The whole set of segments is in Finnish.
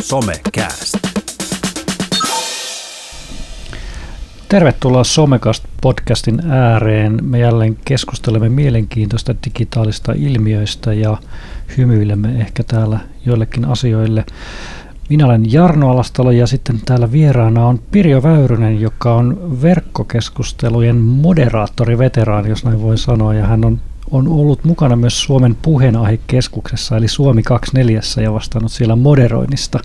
Somecast. Tervetuloa Somecast-podcastin ääreen. Me jälleen keskustelemme mielenkiintoista digitaalista ilmiöistä ja hymyilemme ehkä täällä joillekin asioille. Minä olen Jarno Alastalo ja sitten täällä vieraana on Pirjo Väyrynen, joka on verkkokeskustelujen moderaattori, veteraani, jos näin voi sanoa, ja hän on on ollut mukana myös Suomen puheenaihekeskuksessa, eli Suomi 24 ja vastannut siellä moderoinnista.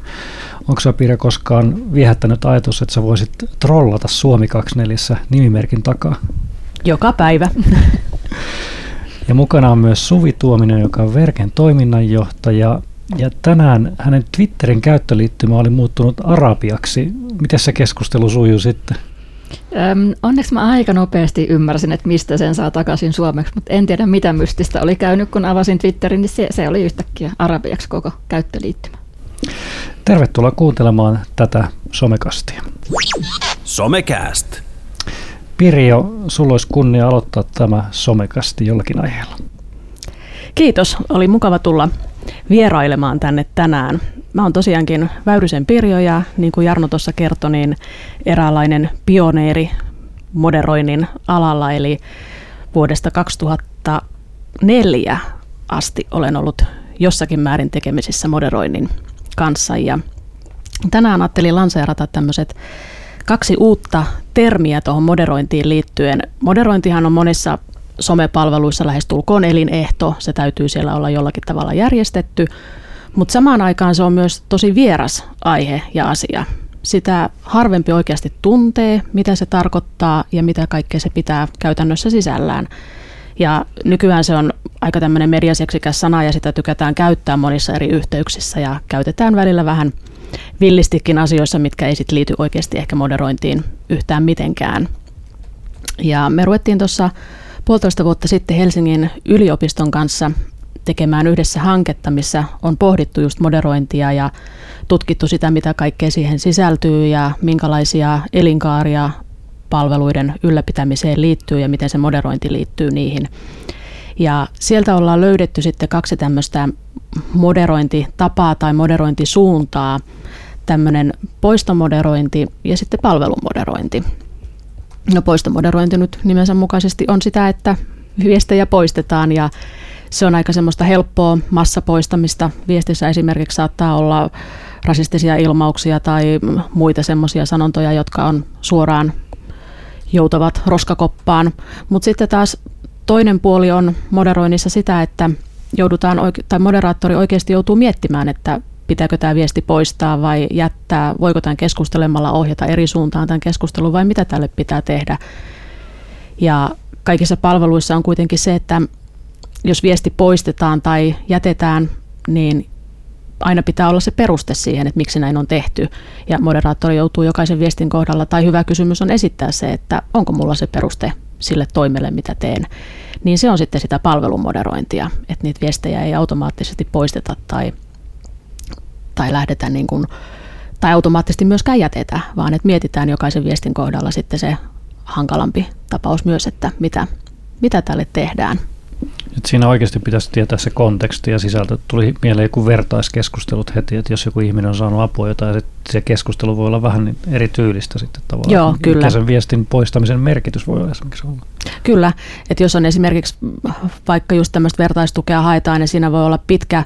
Onko sinä Pirjo koskaan viehättänyt ajatus, että sä voisit trollata Suomi 24 nimimerkin takaa? Joka päivä. Ja mukana on myös Suvi Tuominen, joka on Verken toiminnanjohtaja. Ja tänään hänen Twitterin käyttöliittymä oli muuttunut arabiaksi. Miten se keskustelu sujuu sitten? Öm, onneksi mä aika nopeasti ymmärsin, että mistä sen saa takaisin suomeksi, mutta en tiedä mitä mystistä oli käynyt, kun avasin Twitterin, niin se, se oli yhtäkkiä arabiaksi koko käyttöliittymä. Tervetuloa kuuntelemaan tätä somekastia. Somecast. Pirjo, sulla olisi kunnia aloittaa tämä somekasti jollakin aiheella. Kiitos, oli mukava tulla vierailemaan tänne tänään. Mä oon tosiaankin Väyrysen Pirjo ja niin kuin Jarno tuossa kertoi, niin eräänlainen pioneeri moderoinnin alalla, eli vuodesta 2004 asti olen ollut jossakin määrin tekemisissä moderoinnin kanssa. Ja tänään ajattelin lanseerata tämmöiset kaksi uutta termiä tuohon moderointiin liittyen. Moderointihan on monissa somepalveluissa lähestulkoon elinehto, se täytyy siellä olla jollakin tavalla järjestetty, mutta samaan aikaan se on myös tosi vieras aihe ja asia. Sitä harvempi oikeasti tuntee, mitä se tarkoittaa ja mitä kaikkea se pitää käytännössä sisällään. Ja nykyään se on aika tämmöinen mediaseksikäs sana ja sitä tykätään käyttää monissa eri yhteyksissä ja käytetään välillä vähän villistikin asioissa, mitkä ei sitten liity oikeasti ehkä moderointiin yhtään mitenkään. Ja me ruvettiin tuossa puolitoista vuotta sitten Helsingin yliopiston kanssa tekemään yhdessä hanketta, missä on pohdittu just moderointia ja tutkittu sitä, mitä kaikkea siihen sisältyy ja minkälaisia elinkaaria palveluiden ylläpitämiseen liittyy ja miten se moderointi liittyy niihin. Ja sieltä ollaan löydetty sitten kaksi tämmöistä moderointitapaa tai moderointisuuntaa, tämmöinen poistomoderointi ja sitten palvelumoderointi. No poistomoderointi nyt nimensä mukaisesti on sitä, että viestejä poistetaan ja se on aika semmoista helppoa massapoistamista. Viestissä esimerkiksi saattaa olla rasistisia ilmauksia tai muita semmoisia sanontoja, jotka on suoraan joutavat roskakoppaan. Mutta sitten taas toinen puoli on moderoinnissa sitä, että joudutaan, tai moderaattori oikeasti joutuu miettimään, että pitääkö tämä viesti poistaa vai jättää, voiko tämän keskustelemalla ohjata eri suuntaan tämän keskustelun vai mitä tälle pitää tehdä. Ja kaikissa palveluissa on kuitenkin se, että jos viesti poistetaan tai jätetään, niin aina pitää olla se peruste siihen, että miksi näin on tehty. Ja moderaattori joutuu jokaisen viestin kohdalla, tai hyvä kysymys on esittää se, että onko mulla se peruste sille toimelle, mitä teen. Niin se on sitten sitä palvelumoderointia, että niitä viestejä ei automaattisesti poisteta tai, tai lähdetä niin kuin, tai automaattisesti myöskään jätetä, vaan että mietitään jokaisen viestin kohdalla sitten se hankalampi tapaus myös, että mitä, mitä tälle tehdään. Et siinä oikeasti pitäisi tietää se konteksti ja sisältö. Tuli mieleen joku vertaiskeskustelut heti, että jos joku ihminen on saanut apua jotain, ja se keskustelu voi olla vähän eri tyylistä sitten tavallaan. Joo, kyllä. Mikä sen viestin poistamisen merkitys voi olla esimerkiksi olla. Kyllä, että jos on esimerkiksi vaikka just tämmöistä vertaistukea haetaan, niin siinä voi olla pitkä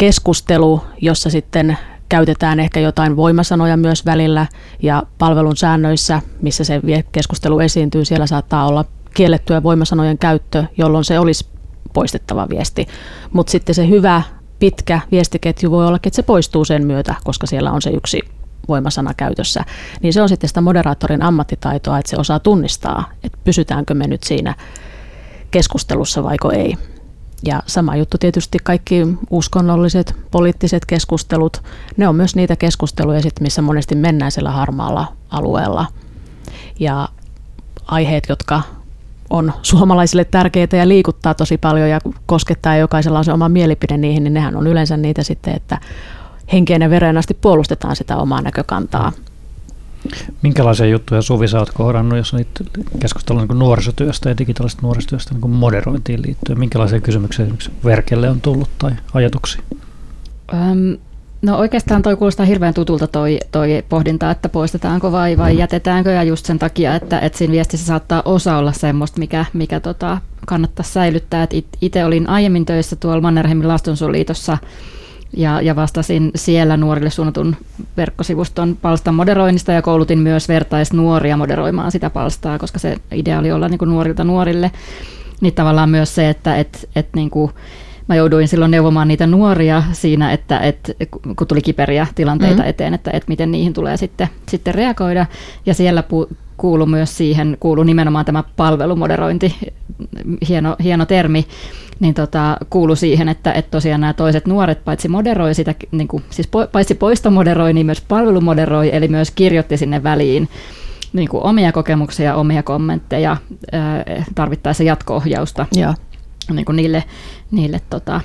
keskustelu, jossa sitten käytetään ehkä jotain voimasanoja myös välillä ja palvelun säännöissä, missä se keskustelu esiintyy, siellä saattaa olla kiellettyä voimasanojen käyttö, jolloin se olisi poistettava viesti. Mutta sitten se hyvä pitkä viestiketju voi olla, että se poistuu sen myötä, koska siellä on se yksi voimasana käytössä. Niin se on sitten sitä moderaattorin ammattitaitoa, että se osaa tunnistaa, että pysytäänkö me nyt siinä keskustelussa vaiko ei. Ja sama juttu tietysti kaikki uskonnolliset, poliittiset keskustelut, ne on myös niitä keskusteluja, sit, missä monesti mennään siellä harmaalla alueella. Ja aiheet, jotka on suomalaisille tärkeitä ja liikuttaa tosi paljon ja koskettaa ja jokaisella on se oma mielipide niihin, niin nehän on yleensä niitä sitten, että henkeen ja veren asti puolustetaan sitä omaa näkökantaa. Minkälaisia juttuja Suvi sä oot kohdannut, jos on keskustelua niin nuorisotyöstä ja digitaalisesta nuorisotyöstä niin moderointiin liittyen? Minkälaisia kysymyksiä esimerkiksi verkelle on tullut tai ajatuksia? Öm, no oikeastaan toi kuulostaa hirveän tutulta toi, toi pohdinta, että poistetaanko vai, vai jätetäänkö ja just sen takia, että, että siinä viestissä saattaa osa olla semmoista, mikä, mikä tota, kannattaa säilyttää. Itse olin aiemmin töissä tuolla Mannerheimin lastensuojeliitossa ja, ja vastasin siellä nuorille suunnatun verkkosivuston palstan moderoinnista ja koulutin myös vertaisnuoria moderoimaan sitä palstaa, koska se idea oli olla niin kuin nuorilta nuorille. Niin tavallaan myös se, että et, et niin kuin mä jouduin silloin neuvomaan niitä nuoria siinä, että, että kun tuli kiperiä tilanteita mm-hmm. eteen, että, että miten niihin tulee sitten, sitten reagoida. Ja siellä pu, kuulu myös siihen, kuulu nimenomaan tämä palvelumoderointi, hieno, hieno termi, niin tota, kuulu siihen, että, että tosiaan nämä toiset nuoret paitsi moderoi sitä, niin kuin, siis po, paitsi poistomoderoi, niin myös palvelumoderoi, eli myös kirjoitti sinne väliin niin kuin omia kokemuksia, omia kommentteja, tarvittaessa jatko-ohjausta ja. Niin kuin niille, niille tota,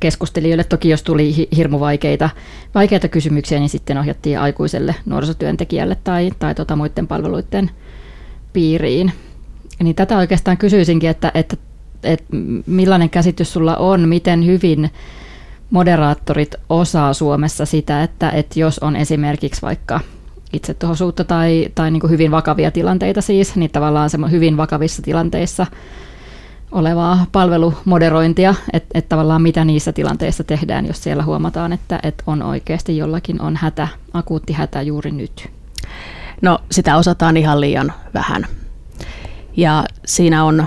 keskustelijoille. Toki jos tuli hirmu vaikeita, vaikeita kysymyksiä, niin sitten ohjattiin aikuiselle nuorisotyöntekijälle tai, tai tota muiden palveluiden piiriin. Niin tätä oikeastaan kysyisinkin, että, että, että millainen käsitys sulla on, miten hyvin moderaattorit osaa Suomessa sitä, että, että jos on esimerkiksi vaikka itsetuhoisuutta tai, tai niin kuin hyvin vakavia tilanteita siis, niin tavallaan hyvin vakavissa tilanteissa – olevaa palvelumoderointia, että et tavallaan mitä niissä tilanteissa tehdään, jos siellä huomataan, että et on oikeasti jollakin on hätä, akuutti hätä juuri nyt. No sitä osataan ihan liian vähän. Ja siinä on,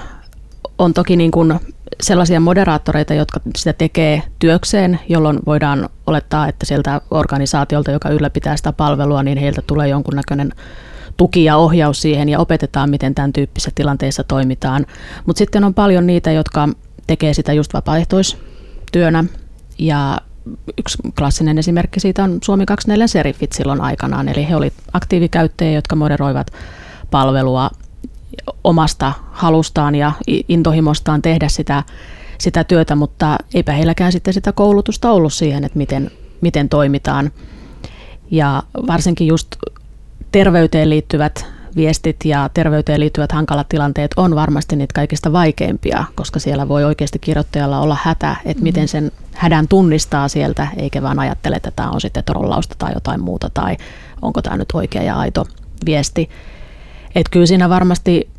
on toki niin kuin sellaisia moderaattoreita, jotka sitä tekee työkseen, jolloin voidaan olettaa, että sieltä organisaatiolta, joka ylläpitää sitä palvelua, niin heiltä tulee jonkunnäköinen tuki ja ohjaus siihen ja opetetaan, miten tämän tyyppisissä tilanteissa toimitaan. Mutta sitten on paljon niitä, jotka tekee sitä just vapaaehtoistyönä ja yksi klassinen esimerkki siitä on Suomi 24 Serifit silloin aikanaan, eli he olivat aktiivikäyttäjiä, jotka moderoivat palvelua omasta halustaan ja intohimostaan tehdä sitä, sitä työtä, mutta eipä heilläkään sitten sitä koulutusta ollut siihen, että miten, miten toimitaan. Ja varsinkin just terveyteen liittyvät viestit ja terveyteen liittyvät hankalat tilanteet on varmasti niitä kaikista vaikeimpia, koska siellä voi oikeasti kirjoittajalla olla hätä, että mm. miten sen hädän tunnistaa sieltä, eikä vaan ajattele, että tämä on sitten trollausta tai jotain muuta, tai onko tämä nyt oikea ja aito viesti. Että kyllä siinä varmasti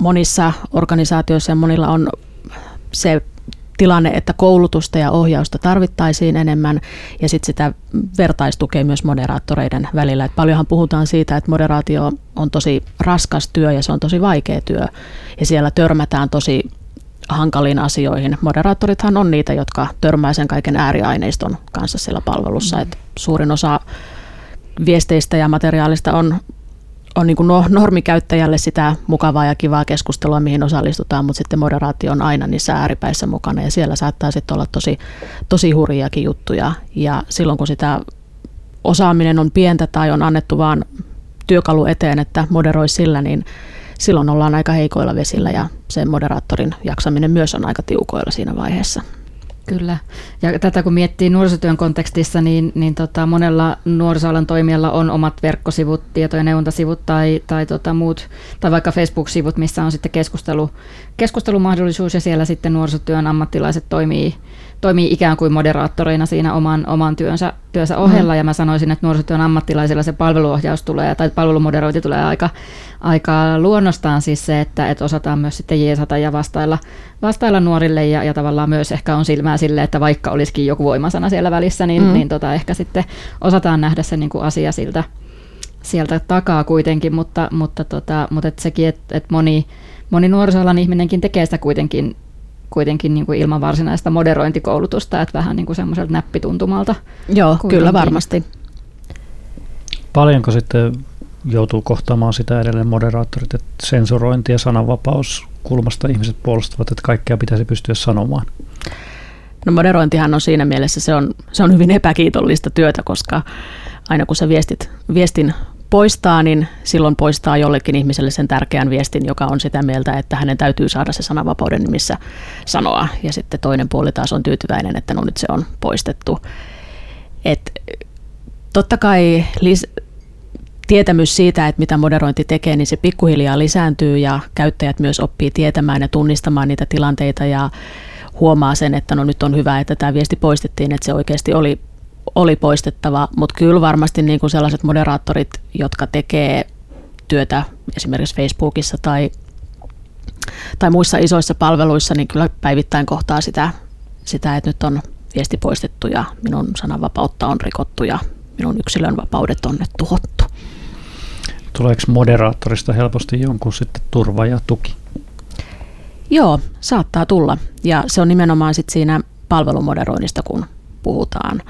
monissa organisaatioissa ja monilla on se tilanne, että koulutusta ja ohjausta tarvittaisiin enemmän ja sitten sitä vertaistukea myös moderaattoreiden välillä. Et paljonhan puhutaan siitä, että moderaatio on tosi raskas työ ja se on tosi vaikea työ ja siellä törmätään tosi hankaliin asioihin. Moderaattorithan on niitä, jotka törmää sen kaiken ääriaineiston kanssa siellä palvelussa. Et suurin osa viesteistä ja materiaalista on on niin kuin no, normikäyttäjälle sitä mukavaa ja kivaa keskustelua, mihin osallistutaan, mutta sitten moderaatio on aina niissä ääripäissä mukana ja siellä saattaa sitten olla tosi, tosi hurjiakin juttuja. Ja silloin kun sitä osaaminen on pientä tai on annettu vaan työkalu eteen, että moderoi sillä, niin silloin ollaan aika heikoilla vesillä ja sen moderaattorin jaksaminen myös on aika tiukoilla siinä vaiheessa. Kyllä. Ja tätä kun miettii nuorisotyön kontekstissa, niin, niin tota, monella nuorisoalan toimijalla on omat verkkosivut, tieto- ja neuvontasivut tai, tai tota muut, tai vaikka Facebook-sivut, missä on sitten keskustelu, keskustelumahdollisuus ja siellä sitten nuorisotyön ammattilaiset toimii toimii ikään kuin moderaattoreina siinä oman, oman työnsä, työnsä ohella, mm. ja mä sanoisin, että nuorisotyön ammattilaisilla se palveluohjaus tulee, tai palvelumoderointi tulee aika, aika luonnostaan siis se, että, että osataan myös sitten jeesata ja vastailla, vastailla nuorille, ja, ja tavallaan myös ehkä on silmää sille, että vaikka olisikin joku voimasana siellä välissä, niin, mm. niin tota, ehkä sitten osataan nähdä se niin kuin asia siltä, sieltä takaa kuitenkin, mutta, mutta, tota, mutta et sekin, että et moni, moni nuorisoalan ihminenkin tekee sitä kuitenkin kuitenkin niin kuin ilman varsinaista moderointikoulutusta, että vähän niin kuin semmoiselta näppituntumalta. Joo, kuitenkin. kyllä varmasti. Paljonko sitten joutuu kohtaamaan sitä edelleen moderaattorit, että sensurointi ja sananvapaus kulmasta ihmiset puolustavat, että kaikkea pitäisi pystyä sanomaan? No moderointihan on siinä mielessä, se on, se on hyvin epäkiitollista työtä, koska aina kun sä viestit, viestin poistaa, niin silloin poistaa jollekin ihmiselle sen tärkeän viestin, joka on sitä mieltä, että hänen täytyy saada se sananvapauden nimissä sanoa. Ja sitten toinen puoli taas on tyytyväinen, että no nyt se on poistettu. Et, totta kai lis- tietämys siitä, että mitä moderointi tekee, niin se pikkuhiljaa lisääntyy ja käyttäjät myös oppii tietämään ja tunnistamaan niitä tilanteita ja huomaa sen, että no nyt on hyvä, että tämä viesti poistettiin, että se oikeasti oli, oli poistettava, mutta kyllä varmasti niin kuin sellaiset moderaattorit, jotka tekee työtä esimerkiksi Facebookissa tai, tai muissa isoissa palveluissa, niin kyllä päivittäin kohtaa sitä, sitä, että nyt on viesti poistettu ja minun sananvapautta on rikottu ja minun yksilön vapaudet on nyt tuhottu. Tuleeko moderaattorista helposti jonkun sitten turva ja tuki? Joo, saattaa tulla. Ja se on nimenomaan sit siinä palvelumoderoinnista, kun puhutaan.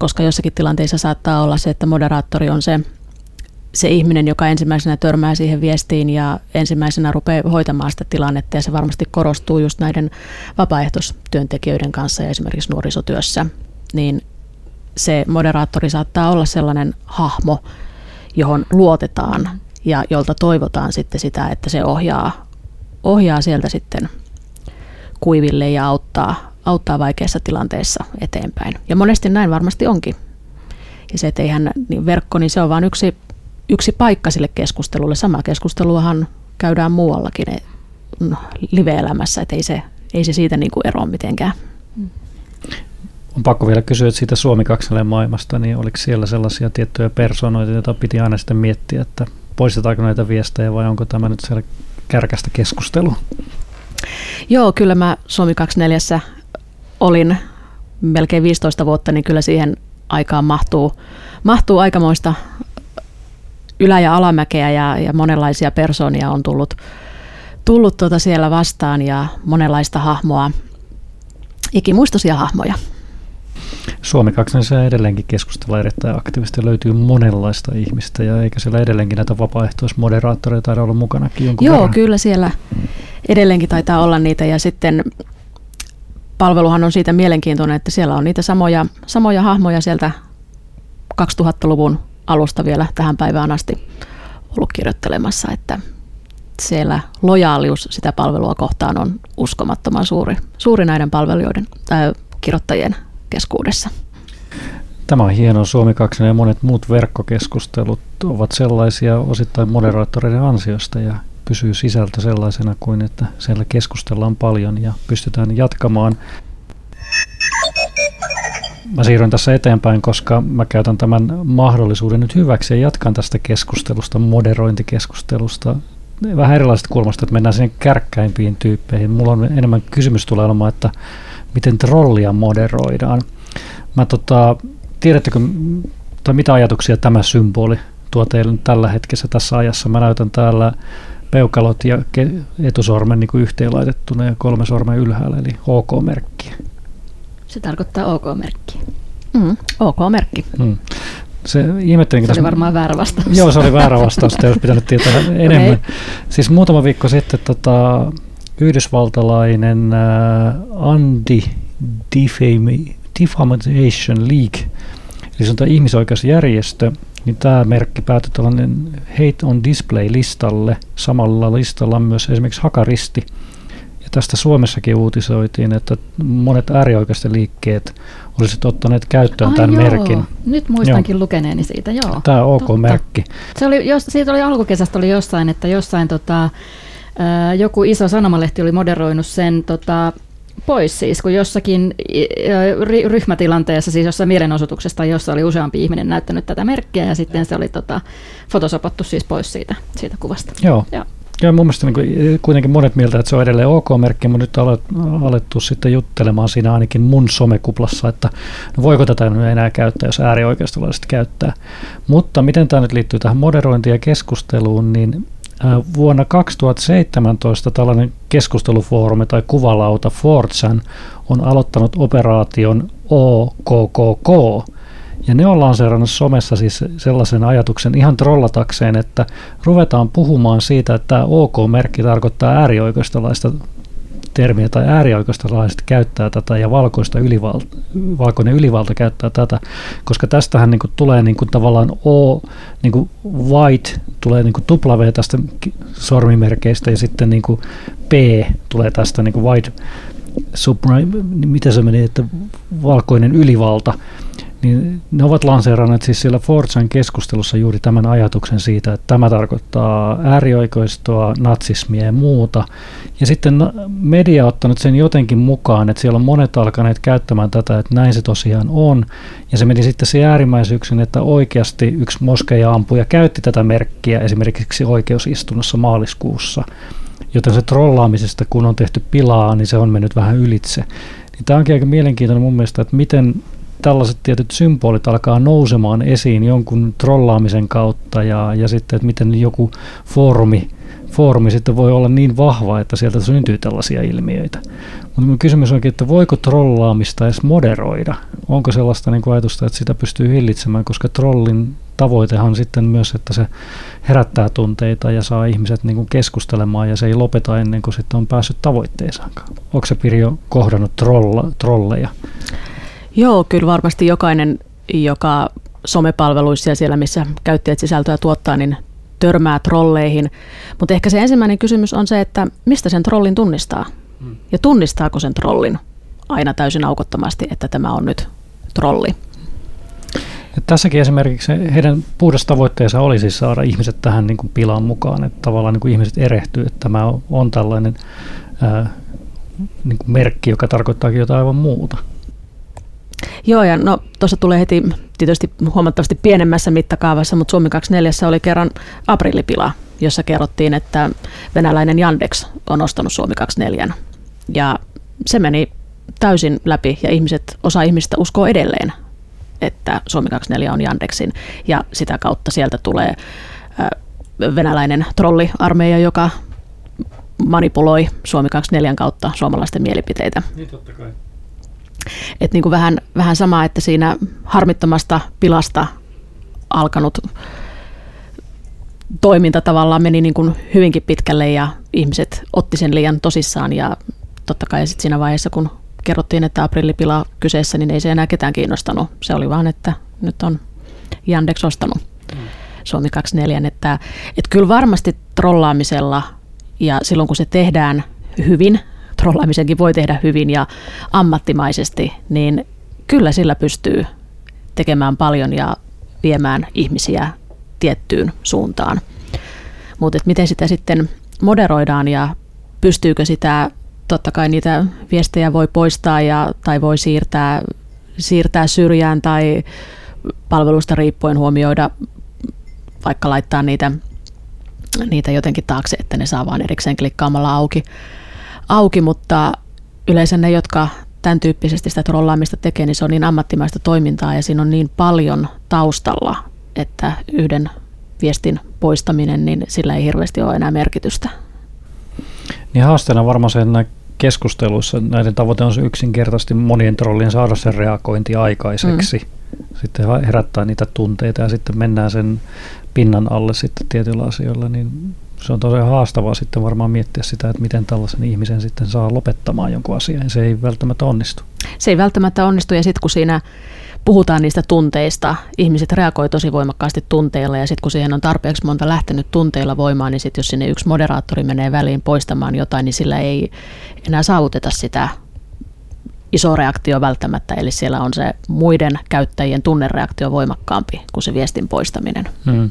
Koska jossakin tilanteissa saattaa olla se, että moderaattori on se, se ihminen, joka ensimmäisenä törmää siihen viestiin ja ensimmäisenä rupeaa hoitamaan sitä tilannetta. Ja se varmasti korostuu just näiden vapaaehtoistyöntekijöiden kanssa ja esimerkiksi nuorisotyössä. Niin se moderaattori saattaa olla sellainen hahmo, johon luotetaan ja jolta toivotaan sitten sitä, että se ohjaa, ohjaa sieltä sitten kuiville ja auttaa, auttaa vaikeissa tilanteissa eteenpäin. Ja monesti näin varmasti onkin. Ja se, että eihän niin verkko, niin se on vain yksi, yksi paikka sille keskustelulle. Sama keskusteluahan käydään muuallakin no, live-elämässä, että ei se, ei se siitä niin kuin eroa mitenkään. On pakko vielä kysyä että siitä Suomi 2 maailmasta, niin oliko siellä sellaisia tiettyjä persoonoita, joita piti aina sitten miettiä, että poistetaanko näitä viestejä vai onko tämä nyt siellä kärkästä keskustelua? Joo, kyllä mä Suomi 24 olin melkein 15 vuotta, niin kyllä siihen aikaan mahtuu, mahtuu aikamoista ylä- ja alamäkeä ja, ja monenlaisia persoonia on tullut, tullut tuota siellä vastaan ja monenlaista hahmoa, ikimuistoisia hahmoja. Suomi 2 edelleenkin keskustella erittäin aktiivisesti. Löytyy monenlaista ihmistä ja eikä siellä edelleenkin näitä vapaaehtoismoderaattoreita taida olla mukanakin jonkun Joo, verran. kyllä siellä edelleenkin taitaa olla niitä ja sitten palveluhan on siitä mielenkiintoinen, että siellä on niitä samoja, samoja hahmoja sieltä 2000-luvun alusta vielä tähän päivään asti ollut kirjoittelemassa, että siellä lojaalius sitä palvelua kohtaan on uskomattoman suuri, suuri näiden palvelijoiden tai kirjoittajien keskuudessa. Tämä on hienoa. Suomi 2 ja monet muut verkkokeskustelut ovat sellaisia osittain moderaattoreiden ansiosta ja pysyy sisältö sellaisena kuin, että siellä keskustellaan paljon ja pystytään jatkamaan. Mä siirryn tässä eteenpäin, koska mä käytän tämän mahdollisuuden nyt hyväksi ja jatkan tästä keskustelusta, moderointikeskustelusta vähän erilaisesta kulmasta, että mennään sinne kärkkäimpiin tyyppeihin. Mulla on enemmän kysymys tulee olemaan, että miten trollia moderoidaan. Mä tota, tiedättekö, tai mitä ajatuksia tämä symboli tuo teille tällä hetkessä tässä ajassa? Mä näytän täällä peukalot ja etusormen niin kuin yhteenlaitettuna ja kolme sormen ylhäällä, eli OK-merkkiä. Se tarkoittaa OK-merkkiä. Mm, OK-merkki. Mm. Se, ihmettelin, se oli varmaan väärä vastaus. Joo, se oli väärä vastaus, olisi pitänyt tietää enemmän. Okay. Siis muutama viikko sitten tota, yhdysvaltalainen uh, Andy Defamation League, eli se on tämä ihmisoikeusjärjestö, niin tämä merkki päätyi tällainen Hate on Display-listalle. Samalla listalla on myös esimerkiksi Hakaristi. Ja tästä Suomessakin uutisoitiin, että monet äärioikeisten liikkeet olisivat ottaneet käyttöön Ai tämän joo. merkin. Nyt muistankin joo. lukeneeni siitä, joo. Tämä OK-merkki. Se oli, jos, siitä oli alkukesästä oli jossain, että jossain tota, joku iso sanomalehti oli moderoinut sen tota, pois siis, kun jossakin ryhmätilanteessa, siis jossain mielenosoituksesta, jossa oli useampi ihminen näyttänyt tätä merkkiä ja sitten se oli tota, fotosopattu siis pois siitä, siitä kuvasta. Joo. Joo. Joo, mun mielestä niin kuitenkin monet mieltä, että se on edelleen OK-merkki, mutta nyt on alettu sitten juttelemaan siinä ainakin mun somekuplassa, että no voiko tätä enää käyttää, jos äärioikeistolaiset käyttää. Mutta miten tämä nyt liittyy tähän moderointiin ja keskusteluun, niin Vuonna 2017 tällainen keskustelufoorumi tai kuvalauta Fortsan on aloittanut operaation OKKK, ja ne on lanseerannut somessa siis sellaisen ajatuksen ihan trollatakseen, että ruvetaan puhumaan siitä, että tämä OK-merkki tarkoittaa äärioikeistolaista termiä tai äärioikeistolaiset käyttää tätä ja valkoista ylivalta, valkoinen ylivalta käyttää tätä, koska tästähän niin kuin tulee niin kuin tavallaan O, niin kuin white tulee niin kuin W tästä sormimerkeistä ja sitten niin kuin P tulee tästä niin kuin white supreme, mitä se meni, että valkoinen ylivalta, niin ne ovat lanseeranneet siis siellä Fortsan keskustelussa juuri tämän ajatuksen siitä, että tämä tarkoittaa äärioikoistoa, natsismia ja muuta. Ja sitten media on ottanut sen jotenkin mukaan, että siellä on monet alkaneet käyttämään tätä, että näin se tosiaan on. Ja se meni sitten se äärimmäisyyksin, että oikeasti yksi moskeja ampuja käytti tätä merkkiä esimerkiksi oikeusistunnossa maaliskuussa. Joten se trollaamisesta, kun on tehty pilaa, niin se on mennyt vähän ylitse. Niin tämä onkin aika mielenkiintoinen mun mielestä, että miten tällaiset tietyt symbolit alkaa nousemaan esiin jonkun trollaamisen kautta ja, ja sitten, että miten joku foorumi, foorumi sitten voi olla niin vahva, että sieltä syntyy tällaisia ilmiöitä. Mutta kysymys onkin, että voiko trollaamista edes moderoida? Onko sellaista niin kuin ajatusta, että sitä pystyy hillitsemään, koska trollin tavoitehan sitten myös, että se herättää tunteita ja saa ihmiset niin kuin keskustelemaan ja se ei lopeta ennen kuin sitten on päässyt tavoitteeseenkaan. Onko se Pirjo kohdannut trolla, trolleja? Joo, kyllä varmasti jokainen, joka somepalveluissa ja siellä, missä käyttäjät sisältöä tuottaa, niin törmää trolleihin. Mutta ehkä se ensimmäinen kysymys on se, että mistä sen trollin tunnistaa? Hmm. Ja tunnistaako sen trollin aina täysin aukottomasti, että tämä on nyt trolli? Ja tässäkin esimerkiksi heidän puhdas tavoitteensa oli siis saada ihmiset tähän niin kuin pilaan mukaan, että tavallaan niin kuin ihmiset erehtyy, että tämä on, on tällainen ää, niin kuin merkki, joka tarkoittaakin jotain aivan muuta. Joo, ja no tuossa tulee heti tietysti huomattavasti pienemmässä mittakaavassa, mutta Suomi 24 oli kerran aprillipila, jossa kerrottiin, että venäläinen Yandex on ostanut Suomi 24. Ja se meni täysin läpi ja ihmiset, osa ihmistä uskoo edelleen, että Suomi 24 on Yandexin ja sitä kautta sieltä tulee venäläinen trolliarmeija, joka manipuloi Suomi 24 kautta suomalaisten mielipiteitä. Niin totta kai. Et niin kuin vähän, vähän sama, että siinä harmittomasta pilasta alkanut toiminta tavallaan meni niin kuin hyvinkin pitkälle ja ihmiset otti sen liian tosissaan ja totta kai sit siinä vaiheessa, kun kerrottiin, että aprillipila kyseessä, niin ei se enää ketään kiinnostanut. Se oli vaan, että nyt on Yandex ostanut mm. Suomi 24. Että, että kyllä varmasti trollaamisella ja silloin kun se tehdään hyvin, trollaamisenkin voi tehdä hyvin ja ammattimaisesti, niin kyllä sillä pystyy tekemään paljon ja viemään ihmisiä tiettyyn suuntaan. Mutta miten sitä sitten moderoidaan ja pystyykö sitä, totta kai niitä viestejä voi poistaa ja, tai voi siirtää, siirtää syrjään tai palvelusta riippuen huomioida, vaikka laittaa niitä, niitä jotenkin taakse, että ne saa vain erikseen klikkaamalla auki auki, mutta yleensä ne, jotka tämän tyyppisesti sitä trollaamista tekee, niin se on niin ammattimaista toimintaa ja siinä on niin paljon taustalla, että yhden viestin poistaminen, niin sillä ei hirveästi ole enää merkitystä. Niin haasteena varmaan sen keskusteluissa näiden tavoite on se yksinkertaisesti monien trollien saada sen reagointi aikaiseksi. Mm. Sitten herättää niitä tunteita ja sitten mennään sen pinnan alle sitten tietyillä asioilla, niin se on tosiaan haastavaa sitten varmaan miettiä sitä, että miten tällaisen ihmisen sitten saa lopettamaan jonkun asian. Se ei välttämättä onnistu. Se ei välttämättä onnistu ja sitten kun siinä puhutaan niistä tunteista, ihmiset reagoi tosi voimakkaasti tunteilla ja sitten kun siihen on tarpeeksi monta lähtenyt tunteilla voimaan, niin sitten jos sinne yksi moderaattori menee väliin poistamaan jotain, niin sillä ei enää saavuteta sitä iso reaktio välttämättä, eli siellä on se muiden käyttäjien tunnereaktio voimakkaampi kuin se viestin poistaminen. Hmm.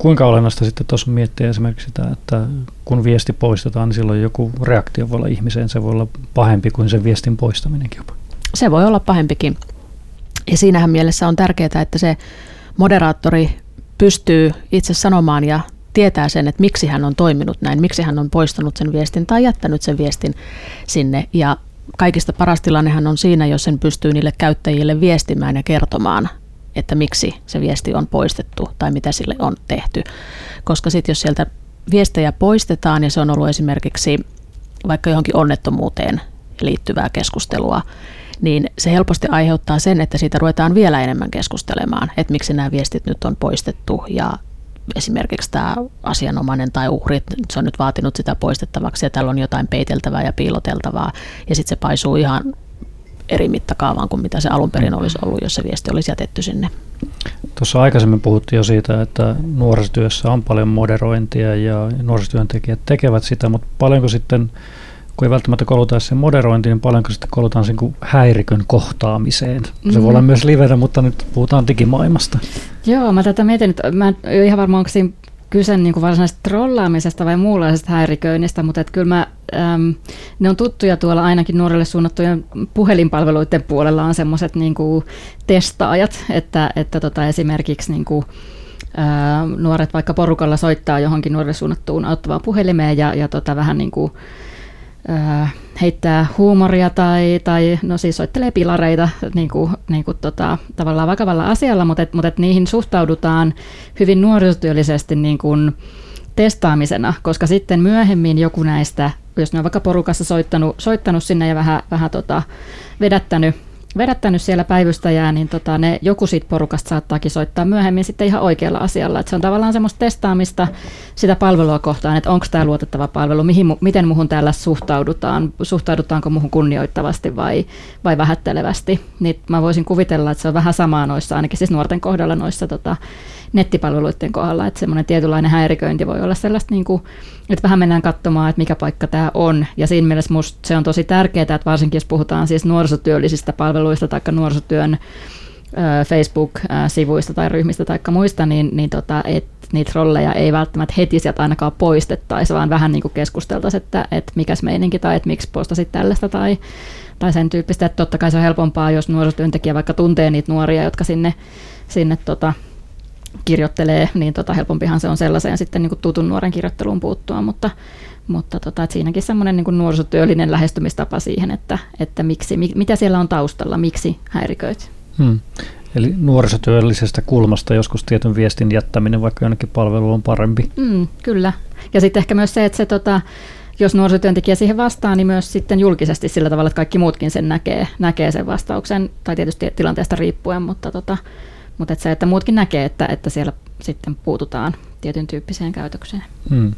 Kuinka olennaista sitten tuossa miettiä esimerkiksi sitä, että kun viesti poistetaan, niin silloin joku reaktio voi olla ihmiseen, se voi olla pahempi kuin sen viestin poistaminenkin jopa. Se voi olla pahempikin. Ja siinähän mielessä on tärkeää, että se moderaattori pystyy itse sanomaan ja tietää sen, että miksi hän on toiminut näin, miksi hän on poistanut sen viestin tai jättänyt sen viestin sinne. Ja kaikista paras tilannehan on siinä, jos sen pystyy niille käyttäjille viestimään ja kertomaan, että miksi se viesti on poistettu tai mitä sille on tehty. Koska sitten jos sieltä viestejä poistetaan ja se on ollut esimerkiksi vaikka johonkin onnettomuuteen liittyvää keskustelua, niin se helposti aiheuttaa sen, että siitä ruvetaan vielä enemmän keskustelemaan, että miksi nämä viestit nyt on poistettu ja esimerkiksi tämä asianomainen tai uhri, se on nyt vaatinut sitä poistettavaksi ja täällä on jotain peiteltävää ja piiloteltavaa ja sitten se paisuu ihan eri mittakaavaan kuin mitä se alun perin olisi ollut, jos se viesti olisi jätetty sinne. Tuossa aikaisemmin puhuttiin jo siitä, että nuorisotyössä on paljon moderointia ja nuorisotyöntekijät tekevät sitä, mutta paljonko sitten kun ei välttämättä koluta sen moderointiin, niin paljonko sitten kolutaan sen kuin häirikön kohtaamiseen. Se mm. voi olla myös livenä, mutta nyt puhutaan digimaailmasta. Joo, mä tätä mietin, että mä en ihan varmaan onko siinä kyse niin kuin varsinaisesta trollaamisesta vai muunlaisesta häiriköinnistä, mutta että kyllä mä, äm, ne on tuttuja tuolla ainakin nuorille suunnattujen puhelinpalveluiden puolella on semmoiset niin testaajat, että, että tota esimerkiksi niin kuin, ää, nuoret vaikka porukalla soittaa johonkin nuorille suunnattuun auttavaan puhelimeen ja, ja tota vähän niin kuin, heittää huumoria tai, tai no siis soittelee pilareita niin kuin, niin kuin tota, tavallaan vakavalla asialla, mutta, et, mutta et niihin suhtaudutaan hyvin nuorisotyöllisesti niin kuin testaamisena, koska sitten myöhemmin joku näistä, jos ne on vaikka porukassa soittanut, soittanut sinne ja vähän, vähän tota, vedättänyt vedättänyt siellä päivystäjää, niin tota, ne, joku siitä porukasta saattaakin soittaa myöhemmin sitten ihan oikealla asialla. Et se on tavallaan semmoista testaamista sitä palvelua kohtaan, että onko tämä luotettava palvelu, mihin, miten muhun täällä suhtaudutaan, suhtaudutaanko muhun kunnioittavasti vai, vai vähättelevästi. Niin mä voisin kuvitella, että se on vähän samaa noissa, ainakin siis nuorten kohdalla noissa tota, nettipalveluiden kohdalla, että semmoinen tietynlainen häiriköinti voi olla sellaista, niin kuin, että vähän mennään katsomaan, että mikä paikka tämä on. Ja siinä mielessä musta se on tosi tärkeää, että varsinkin jos puhutaan siis nuorisotyöllisistä palveluista tai nuorisotyön Facebook-sivuista tai ryhmistä tai muista, niin, niin tota, et niitä rolleja ei välttämättä heti sieltä ainakaan poistettaisi, vaan vähän niin keskusteltaisiin, että, että mikäs meininki tai että miksi postasit tällaista tai, tai sen tyyppistä. Että totta kai se on helpompaa, jos nuorisotyöntekijä vaikka tuntee niitä nuoria, jotka sinne, sinne tota, kirjoittelee, niin tota, helpompihan se on sellaiseen sitten niin kuin tutun nuoren kirjoitteluun puuttua, mutta, mutta tota, että siinäkin semmoinen niin nuorisotyöllinen lähestymistapa siihen, että, että miksi, mi, mitä siellä on taustalla, miksi häiriköit. Hmm. Eli nuorisotyöllisestä kulmasta joskus tietyn viestin jättäminen vaikka jonnekin palvelu on parempi. Hmm, kyllä. Ja sitten ehkä myös se, että se tota, jos nuorisotyöntekijä siihen vastaa, niin myös sitten julkisesti sillä tavalla, että kaikki muutkin sen näkee, näkee sen vastauksen, tai tietysti tilanteesta riippuen, mutta tota, mutta et se, että muutkin näkee, että, että siellä sitten puututaan tietyn tyyppiseen käytökseen. Hmm.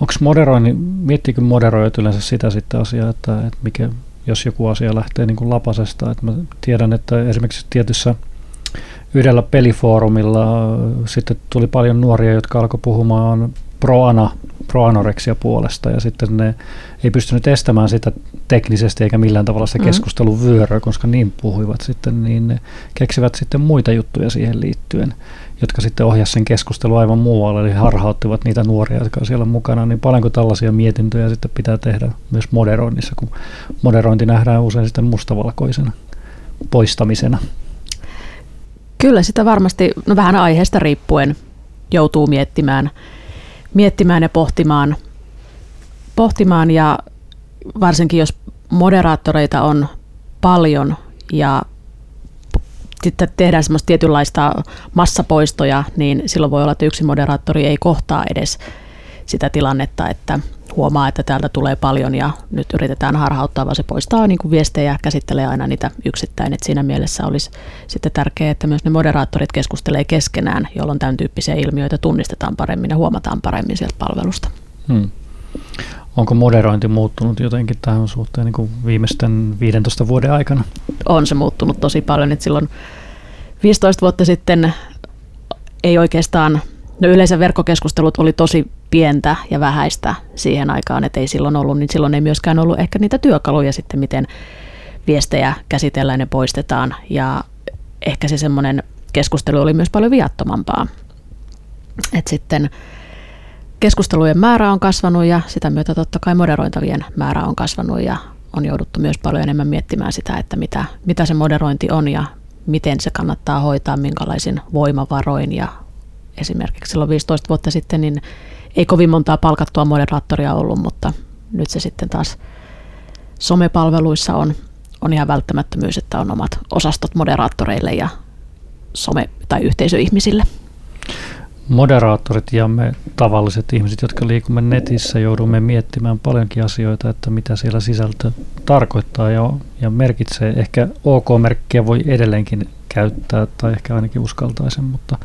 Onko moderointi, miettiikö moderoijat yleensä sitä sitten asiaa, että, että mikä, jos joku asia lähtee niin kuin lapasesta, että mä tiedän, että esimerkiksi tietyssä yhdellä pelifoorumilla sitten tuli paljon nuoria, jotka alkoi puhumaan proana, proanoreksia puolesta ja sitten ne ei pystynyt estämään sitä teknisesti eikä millään tavalla se mm. keskustelun vyöryä, koska niin puhuivat sitten, niin ne keksivät sitten muita juttuja siihen liittyen, jotka sitten ohjasivat sen keskustelun aivan muualle, eli harhauttivat niitä nuoria, jotka on siellä mukana, niin paljonko tällaisia mietintöjä sitten pitää tehdä myös moderoinnissa, kun moderointi nähdään usein sitten mustavalkoisena poistamisena. Kyllä sitä varmasti, no vähän aiheesta riippuen, joutuu miettimään – miettimään ja pohtimaan, pohtimaan ja varsinkin jos moderaattoreita on paljon ja sitten tehdään semmoista tietynlaista massapoistoja, niin silloin voi olla, että yksi moderaattori ei kohtaa edes sitä tilannetta, että huomaa, että täältä tulee paljon ja nyt yritetään harhauttaa, vaan se poistaa niin kuin viestejä ja käsittelee aina niitä yksittäin. Et siinä mielessä olisi sitten tärkeää, että myös ne moderaattorit keskustelee keskenään, jolloin tämän tyyppisiä ilmiöitä tunnistetaan paremmin ja huomataan paremmin sieltä palvelusta. Hmm. Onko moderointi muuttunut jotenkin tähän suhteen niin kuin viimeisten 15 vuoden aikana? On se muuttunut tosi paljon. Että silloin 15 vuotta sitten ei oikeastaan No yleensä verkkokeskustelut oli tosi pientä ja vähäistä siihen aikaan, että ei silloin ollut, niin silloin ei myöskään ollut ehkä niitä työkaluja sitten, miten viestejä käsitellään ja poistetaan. Ja ehkä se semmoinen keskustelu oli myös paljon viattomampaa. Et sitten keskustelujen määrä on kasvanut ja sitä myötä totta kai moderointavien määrä on kasvanut ja on jouduttu myös paljon enemmän miettimään sitä, että mitä, mitä se moderointi on ja miten se kannattaa hoitaa, minkälaisin voimavaroin ja esimerkiksi silloin 15 vuotta sitten, niin ei kovin montaa palkattua moderaattoria ollut, mutta nyt se sitten taas somepalveluissa on, on ihan välttämättömyys, että on omat osastot moderaattoreille ja some- tai yhteisöihmisille. Moderaattorit ja me tavalliset ihmiset, jotka liikumme netissä, joudumme miettimään paljonkin asioita, että mitä siellä sisältö tarkoittaa ja, ja merkitsee. Ehkä OK-merkkiä voi edelleenkin käyttää tai ehkä ainakin uskaltaisen, mutta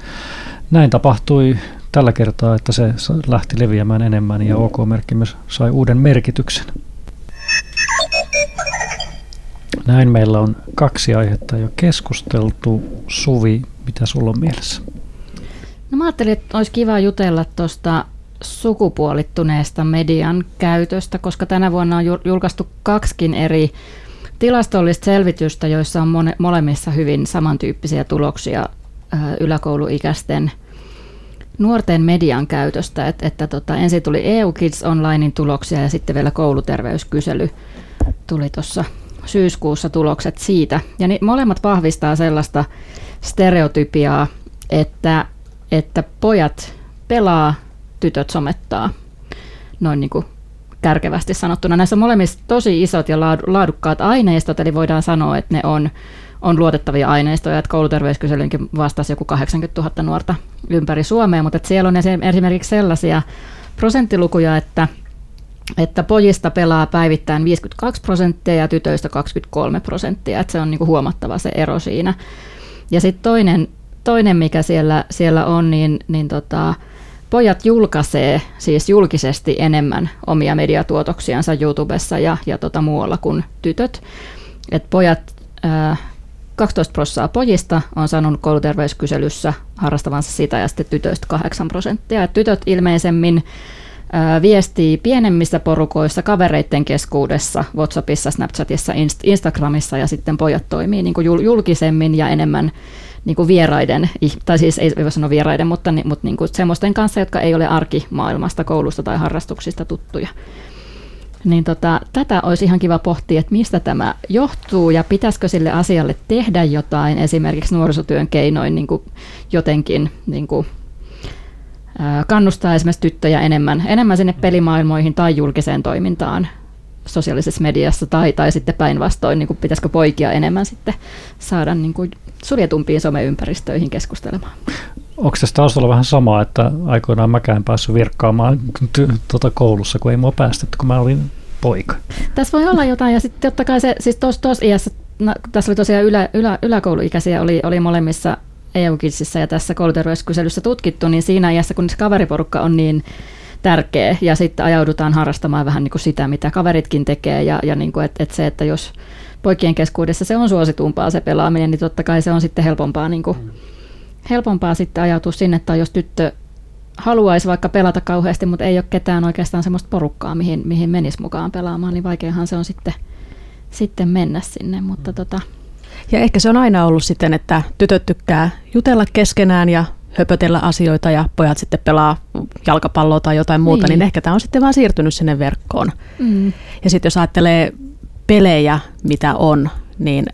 näin tapahtui tällä kertaa, että se lähti leviämään enemmän ja OK-merkki myös sai uuden merkityksen. Näin meillä on kaksi aihetta jo keskusteltu. Suvi, mitä sulla on mielessä? No mä ajattelin, että olisi kiva jutella tuosta sukupuolittuneesta median käytöstä, koska tänä vuonna on julkaistu kaksikin eri tilastollista selvitystä, joissa on mone, molemmissa hyvin samantyyppisiä tuloksia yläkouluikäisten nuorten median käytöstä. Et, että tota, ensin tuli EU Kids Onlinein tuloksia ja sitten vielä kouluterveyskysely tuli tuossa syyskuussa tulokset siitä. Ja niin molemmat vahvistaa sellaista stereotypiaa, että, että pojat pelaa, tytöt somettaa. Noin niin kuin kärkevästi sanottuna. Näissä molemmissa tosi isot ja laadukkaat aineistot, eli voidaan sanoa, että ne on, on luotettavia aineistoja, että kouluterveyskyselynkin vastasi joku 80 000 nuorta ympäri Suomea, mutta siellä on esimerkiksi sellaisia prosenttilukuja, että että pojista pelaa päivittäin 52 prosenttia ja tytöistä 23 prosenttia, että se on niin huomattava se ero siinä. Ja sitten toinen, toinen, mikä siellä, siellä on, niin, niin tota, pojat julkaisee siis julkisesti enemmän omia mediatuotoksiansa YouTubessa ja, ja tota muualla kuin tytöt. Et pojat, ää, 12 prosenttia pojista on sanonut kouluterveyskyselyssä harrastavansa sitä ja sitten tytöistä 8 prosenttia. Tytöt ilmeisemmin viestii pienemmissä porukoissa, kavereiden keskuudessa, WhatsAppissa, Snapchatissa, Inst- Instagramissa ja sitten pojat toimii niin kuin julkisemmin ja enemmän niin kuin vieraiden, tai siis ei voi sanoa vieraiden, mutta, mutta niin kuin semmoisten kanssa, jotka ei ole arkimaailmasta, koulusta tai harrastuksista tuttuja. Niin tota, tätä olisi ihan kiva pohtia, että mistä tämä johtuu ja pitäisikö sille asialle tehdä jotain, esimerkiksi nuorisotyön keinoin niin kuin jotenkin niin kuin, kannustaa esimerkiksi tyttöjä enemmän, enemmän sinne pelimaailmoihin tai julkiseen toimintaan sosiaalisessa mediassa tai, tai sitten päinvastoin, niin kuin pitäisikö poikia enemmän sitten saada niin kuin suljetumpiin someympäristöihin keskustelemaan. Onko tässä taustalla vähän sama, että aikoinaan mäkään päässyt virkkaamaan tuota koulussa, kun ei mua päästetty, kun mä olin poika? Tässä voi olla jotain, ja sitten totta kai se, siis tuossa iässä, no, tässä oli tosiaan ylä, ylä, yläkouluikäisiä, oli, oli molemmissa eu ja tässä kouluterveyskyselyssä tutkittu, niin siinä iässä, kun se kaveriporukka on niin tärkeä ja sitten ajaudutaan harrastamaan vähän niin kuin sitä, mitä kaveritkin tekee ja, ja niin kuin, et, et se, että jos poikien keskuudessa se on suositumpaa se pelaaminen, niin totta kai se on sitten helpompaa, niin kuin, helpompaa sitten ajautua sinne, tai jos tyttö haluaisi vaikka pelata kauheasti, mutta ei ole ketään oikeastaan semmoista porukkaa, mihin, mihin menisi mukaan pelaamaan, niin vaikeahan se on sitten, sitten mennä sinne, mutta tota, ja ehkä se on aina ollut sitten, että tytöt tykkää jutella keskenään ja höpötellä asioita ja pojat sitten pelaa jalkapalloa tai jotain muuta, niin, niin ehkä tämä on sitten vaan siirtynyt sinne verkkoon. Mm. Ja sitten jos ajattelee pelejä, mitä on, niin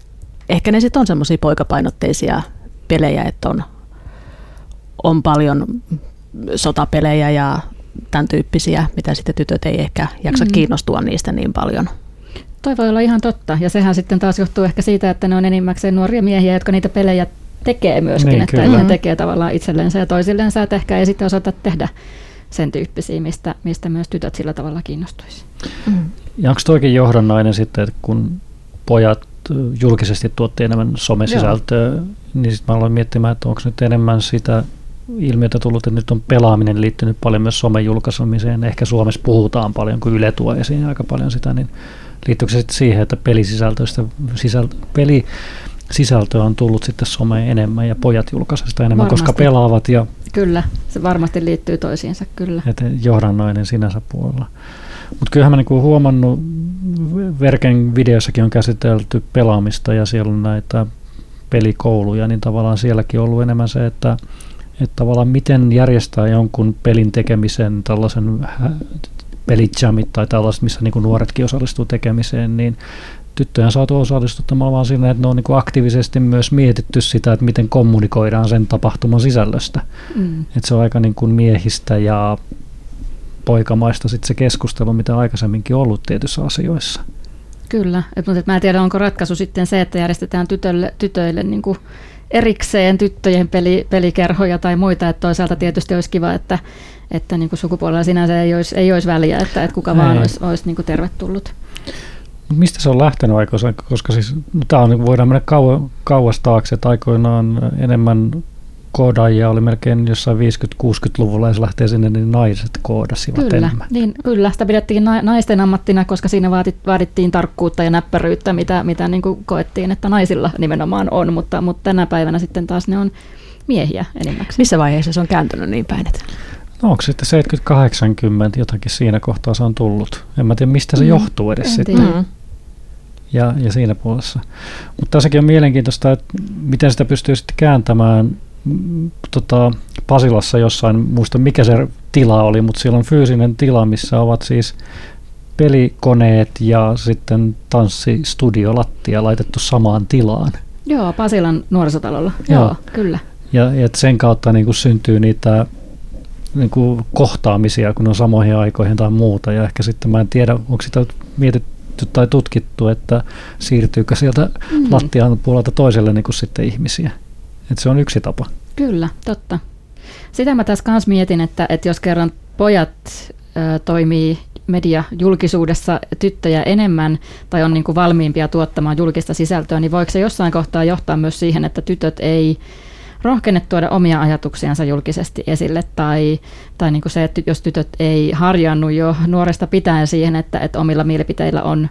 ehkä ne sitten on semmoisia poikapainotteisia pelejä, että on, on paljon sotapelejä ja tämän tyyppisiä, mitä sitten tytöt ei ehkä jaksa mm. kiinnostua niistä niin paljon. Toi voi olla ihan totta, ja sehän sitten taas johtuu ehkä siitä, että ne on enimmäkseen nuoria miehiä, jotka niitä pelejä tekee myöskin, niin, että kyllä. ne tekee tavallaan itsellensä ja toisilleensa, että ehkä ei sitten osata tehdä sen tyyppisiä, mistä, mistä myös tytöt sillä tavalla kiinnostuisi. Mm. Ja onko toikin johdannainen sitten, että kun pojat julkisesti tuotti enemmän somesisältöä, Joo. niin sitten mä aloin miettimään, että onko nyt enemmän sitä ilmiötä tullut, että nyt on pelaaminen liittynyt paljon myös somen julkaisemiseen. Ehkä Suomessa puhutaan paljon, kun Yle tuo esiin aika paljon sitä, niin liittyykö se sitten siihen, että pelisisältöistä, sisältö, peli sisältöä on tullut sitten someen enemmän ja pojat julkaisevat sitä enemmän, varmasti. koska pelaavat. Ja, kyllä, se varmasti liittyy toisiinsa, kyllä. Että johdannainen sinänsä puolella. Mutta kyllähän mä niinku huomannut, Verken videossakin on käsitelty pelaamista ja siellä on näitä pelikouluja, niin tavallaan sielläkin on ollut enemmän se, että, että tavallaan miten järjestää jonkun pelin tekemisen tällaisen pelijamit tai tällaiset, missä niin nuoretkin osallistuu tekemiseen, niin tyttöjä on saatu osallistuttamaan vaan siinä, että ne on niin aktiivisesti myös mietitty sitä, että miten kommunikoidaan sen tapahtuman sisällöstä. Mm. Että se on aika niin kuin miehistä ja poikamaista sitten se keskustelu, mitä aikaisemminkin ollut tietyissä asioissa. Kyllä, et, mutta et mä en tiedä, onko ratkaisu sitten se, että järjestetään tytölle, tytöille niin kuin erikseen tyttöjen peli, pelikerhoja tai muita, että toisaalta tietysti olisi kiva, että, että niin kuin sukupuolella sinänsä ei olisi, ei olisi väliä, että, että kuka ei. vaan olisi, olisi niin kuin tervetullut. Mistä se on lähtenyt aikoinaan, koska siis, tämä on, voidaan mennä kauas, kauas taakse, että aikoinaan enemmän koodaajia oli melkein jossain 50-60-luvulla, ja se lähtee sinne, niin naiset koodasivat kyllä, enemmän. Niin, kyllä, sitä pidettiin naisten ammattina, koska siinä vaadittiin tarkkuutta ja näppäryyttä, mitä, mitä niin kuin koettiin, että naisilla nimenomaan on, mutta, mutta tänä päivänä sitten taas ne on miehiä enimmäkseen. Missä vaiheessa se on kääntynyt niin päin? Että? No onko sitten 70-80 jotakin siinä kohtaa se on tullut? En mä tiedä mistä se Mm, johtuu edes en sitten. tiedä. Mm. Ja, ja siinä puolessa. Mutta tässäkin on mielenkiintoista, että miten sitä pystyy sitten kääntämään tota, Pasilassa jossain, muista mikä se tila oli, mutta siellä on fyysinen tila, missä ovat siis pelikoneet ja sitten tanssistudio lattia laitettu samaan tilaan. Joo, Pasilan nuorisotalolla. Joo. Joo, kyllä. Ja, ja et sen kautta niin kuin syntyy niitä niin kuin kohtaamisia, kun on samoihin aikoihin tai muuta. Ja ehkä sitten mä en tiedä, onko sitä mietitty tai tutkittu, että siirtyykö sieltä mm. lattian puolelta toiselle niin kuin sitten ihmisiä. Et se on yksi tapa. Kyllä, totta. Sitä mä tässä kanssa mietin, että, että jos kerran pojat ö, toimii mediajulkisuudessa tyttöjä enemmän tai on niin kuin valmiimpia tuottamaan julkista sisältöä, niin voiko se jossain kohtaa johtaa myös siihen, että tytöt ei rohkene tuoda omia ajatuksiansa julkisesti esille tai, tai niin kuin se, että jos tytöt ei harjannut jo nuoresta pitäen siihen, että, että omilla mielipiteillä on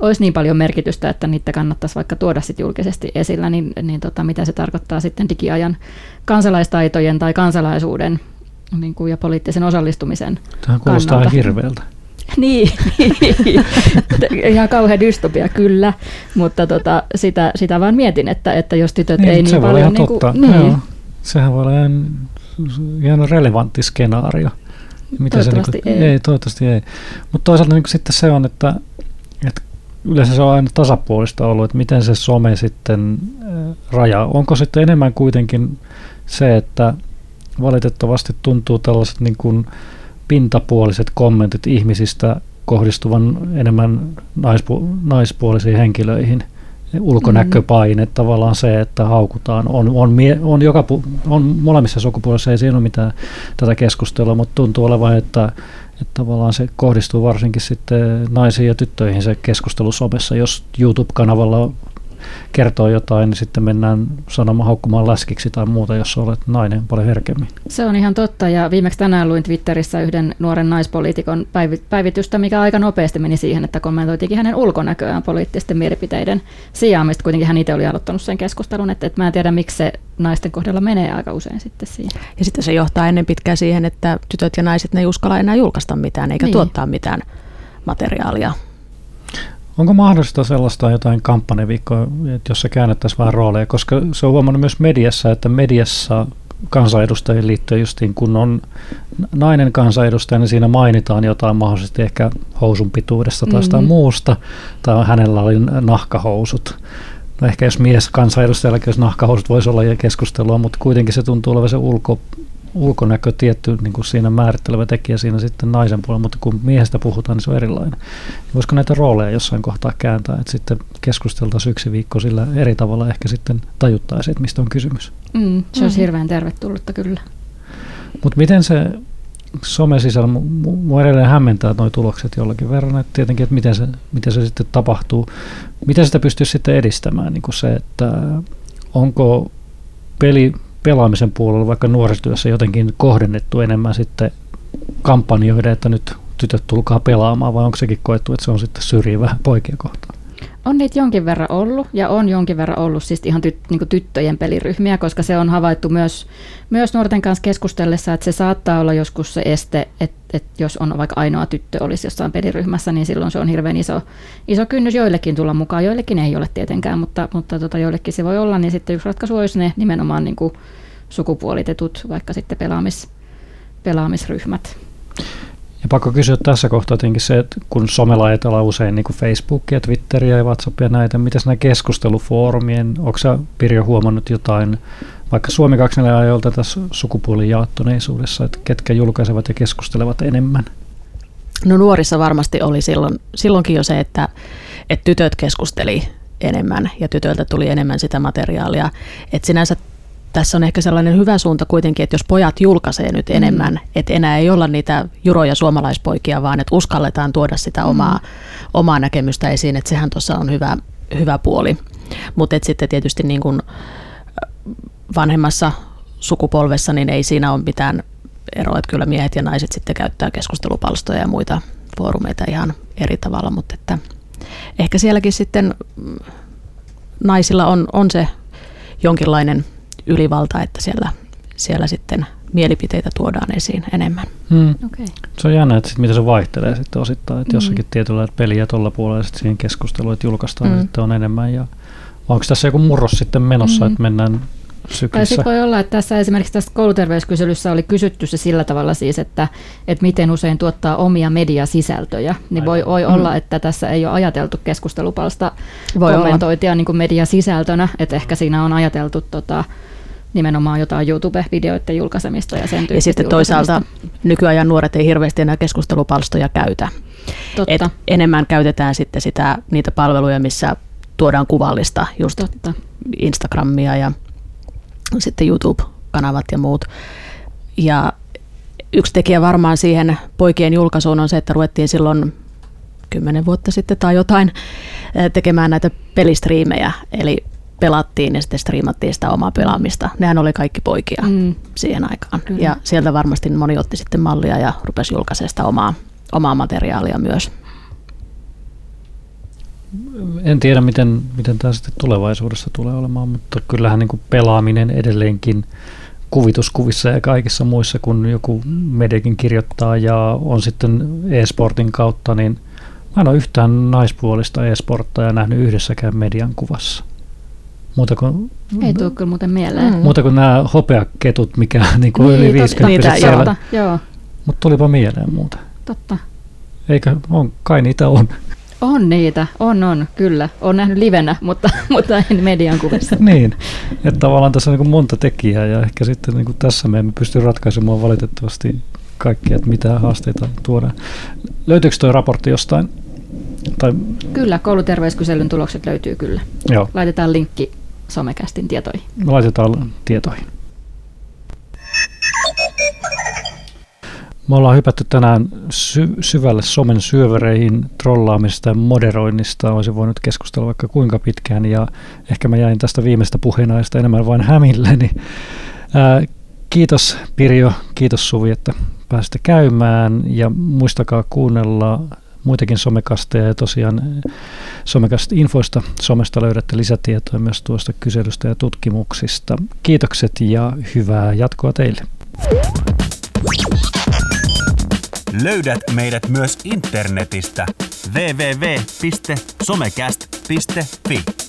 olisi niin paljon merkitystä, että niitä kannattaisi vaikka tuoda sit julkisesti esillä, niin, niin tota, mitä se tarkoittaa sitten digiajan kansalaistaitojen tai kansalaisuuden niin kuin, ja poliittisen osallistumisen Tähän kuulostaa kannalta. hirveältä. Niin, ihan kauhean dystopia kyllä, mutta tota, sitä, sitä vaan mietin, että, että jos tytöt Niin, ei niin se paljon... ihan totta. niin, Joo. Sehän voi olla ihan, ihan relevantti skenaario. Miten se Toivottavasti niin ei. ei. Toivottavasti ei. Mutta toisaalta niin sitten se on, että yleensä se on aina tasapuolista ollut, että miten se some sitten äh, rajaa. Onko sitten enemmän kuitenkin se, että valitettavasti tuntuu tällaiset niin kuin pintapuoliset kommentit ihmisistä kohdistuvan enemmän naispu- naispuolisiin henkilöihin. Ulkonäköpaine, mm. tavallaan se, että haukutaan, on, on, mie- on, joka pu- on molemmissa sukupuolissa, ei siinä ole mitään tätä keskustelua, mutta tuntuu olevan, että, että tavallaan se kohdistuu varsinkin sitten naisiin ja tyttöihin se keskustelu somessa, jos YouTube-kanavalla kertoo jotain, niin sitten mennään sanomaan haukkumaan läskiksi tai muuta, jos olet nainen paljon herkemmin. Se on ihan totta ja viimeksi tänään luin Twitterissä yhden nuoren naispoliitikon päivi- päivitystä, mikä aika nopeasti meni siihen, että kommentoitiinkin hänen ulkonäköään poliittisten mielipiteiden sijaan, mistä kuitenkin hän itse oli aloittanut sen keskustelun, että, että mä en tiedä miksi se naisten kohdalla menee aika usein sitten siihen. Ja sitten se johtaa ennen pitkään siihen, että tytöt ja naiset ne ei uskalla enää julkaista mitään eikä niin. tuottaa mitään materiaalia. Onko mahdollista sellaista jotain kampanjaviikkoa, että jossa käännettäisiin vähän rooleja, koska se on huomannut myös mediassa, että mediassa kansanedustajien liittyen justiin, kun on nainen kansanedustaja, niin siinä mainitaan jotain mahdollisesti ehkä housun pituudesta tai jostain Mm. muusta, tai hänellä oli nahkahousut. No ehkä jos mies kansanedustajallakin olisi nahkahousut, voisi olla keskustelua, mutta kuitenkin se tuntuu olevan se ulko, ulkonäkö tietty niin kuin siinä määrittelevä tekijä siinä sitten naisen puolella, mutta kun miehestä puhutaan, niin se on erilainen. Voisiko näitä rooleja jossain kohtaa kääntää, että sitten keskusteltaisiin yksi viikko sillä eri tavalla ehkä sitten tajuttaisiin, että mistä on kysymys. Mm, se olisi Mm. hirveän tervetullutta kyllä. Mutta miten se some sisällä, mu- mu- mua edelleen hämmentää nuo tulokset jollakin verran, että tietenkin, että miten se, miten se sitten tapahtuu, miten sitä pystyy sitten edistämään, niin kuin se, että onko peli, pelaamisen puolella vaikka nuorisotyössä jotenkin kohdennettu enemmän sitten kampanjoida, että nyt tytöt tulkaa pelaamaan, vai onko sekin koettu, että se on sitten syrjivä poikia kohtaan? On niitä jonkin verran ollut ja on jonkin verran ollut siis ihan tyt, niin tyttöjen peliryhmiä, koska se on havaittu myös, myös nuorten kanssa keskustellessa, että se saattaa olla joskus se este, että, että jos on vaikka ainoa tyttö olisi jossain peliryhmässä, niin silloin se on hirveän iso, iso kynnys joillekin tulla mukaan. Joillekin ei ole tietenkään, mutta, mutta tota, joillekin se voi olla, niin sitten yksi ratkaisu olisi ne nimenomaan niin sukupuolitetut, vaikka sitten pelaamis, pelaamisryhmät. Ja pakko kysyä tässä kohtaa tietenkin se, että kun somella ajatellaan usein niin kuin Facebookia, Twitteriä ja Whatsappia näitä, miten nämä keskustelufoorumien, onko sä Pirjo huomannut jotain, vaikka Suomi 24 ajoilta tässä sukupuolin jaattuneisuudessa, että ketkä julkaisevat ja keskustelevat enemmän? No nuorissa varmasti oli silloin, silloinkin jo se, että, että tytöt keskusteli enemmän ja tytöiltä tuli enemmän sitä materiaalia. Että sinänsä tässä on ehkä sellainen hyvä suunta kuitenkin, että jos pojat julkaisee nyt enemmän, mm. että enää ei olla niitä juroja suomalaispoikia, vaan että uskalletaan tuoda sitä omaa, mm. omaa näkemystä esiin, että sehän tuossa on hyvä, hyvä puoli. Mutta sitten tietysti niin kuin vanhemmassa sukupolvessa, niin ei siinä ole mitään eroa, että kyllä miehet ja naiset sitten käyttää keskustelupalstoja ja muita foorumeita ihan eri tavalla, mutta että ehkä sielläkin sitten mm, naisilla on, on se jonkinlainen ylivalta, että siellä, siellä sitten mielipiteitä tuodaan esiin enemmän. Hmm. Okay. Se on jännä, että sit, miten se vaihtelee sitten osittain. Että jossakin mm. tietyllä että peliä tuolla puolella sitten siihen keskusteluun, että julkaistaan mm. sitten on enemmän. Ja onko tässä joku murros sitten menossa, mm. että mennään syklissä? Tai sitten voi olla, että tässä esimerkiksi tässä kouluterveyskyselyssä oli kysytty se sillä tavalla siis, että, että miten usein tuottaa omia mediasisältöjä. Niin voi, voi mm. olla, että tässä ei ole ajateltu keskustelupalsta voi kommentointia niin kuin mediasisältönä, että ehkä siinä on ajateltu tota, nimenomaan jotain YouTube-videoiden julkaisemista ja sen Ja sitten toisaalta nykyajan nuoret ei hirveästi enää keskustelupalstoja käytä. Totta. Et enemmän käytetään sitten sitä, niitä palveluja, missä tuodaan kuvallista, just Totta. Instagramia ja sitten YouTube-kanavat ja muut. Ja yksi tekijä varmaan siihen poikien julkaisuun on se, että ruvettiin silloin kymmenen vuotta sitten tai jotain eh, tekemään näitä pelistriimejä. Eli pelattiin ja sitten striimattiin sitä omaa pelaamista. Nehän oli kaikki poikia mm. siihen aikaan. Kyllä. Ja sieltä varmasti moni otti sitten mallia ja rupesi julkaisemaan sitä omaa, omaa materiaalia myös. En tiedä, miten, miten tämä sitten tulevaisuudessa tulee olemaan, mutta kyllähän niin kuin pelaaminen edelleenkin kuvituskuvissa ja kaikissa muissa, kun joku mediakin kirjoittaa ja on sitten e-sportin kautta, niin mä en ole yhtään naispuolista e-sporttia nähnyt yhdessäkään median kuvassa. Muuta kuin, Ei tule kyllä muuten mieleen. Mm. Muuta kuin nämä hopeaketut, mikä niin kuin niin, yli 50 niitä, siellä. Joo. Mutta tulipa mieleen muuta. Totta. Eikö, on, kai niitä on. On niitä, on on, kyllä. On nähnyt livenä, mutta, mutta en median kuvissa. niin, että tavallaan tässä on niin monta tekijää ja ehkä sitten niin kuin tässä me emme pysty ratkaisemaan valitettavasti kaikkia, että mitä haasteita tuodaan. Löytyykö tuo raportti jostain tai... Kyllä, kouluterveyskyselyn tulokset löytyy kyllä. Joo. Laitetaan linkki somekästin tietoihin. Laitetaan tietoihin. Me ollaan hypätty tänään sy- syvälle somen syövereihin, trollaamista ja moderoinnista. Olisin voinut keskustella vaikka kuinka pitkään ja ehkä mä jäin tästä viimeistä puheenaista enemmän vain hämilleni. Ää, kiitos Pirjo, kiitos Suvi, että pääsitte käymään ja muistakaa kuunnella muitakin somekasteja ja tosiaan eh, somekast-infoista somesta löydätte lisätietoja myös tuosta kyselystä ja tutkimuksista. Kiitokset ja hyvää jatkoa teille. Löydät meidät myös internetistä www.somecast.fi.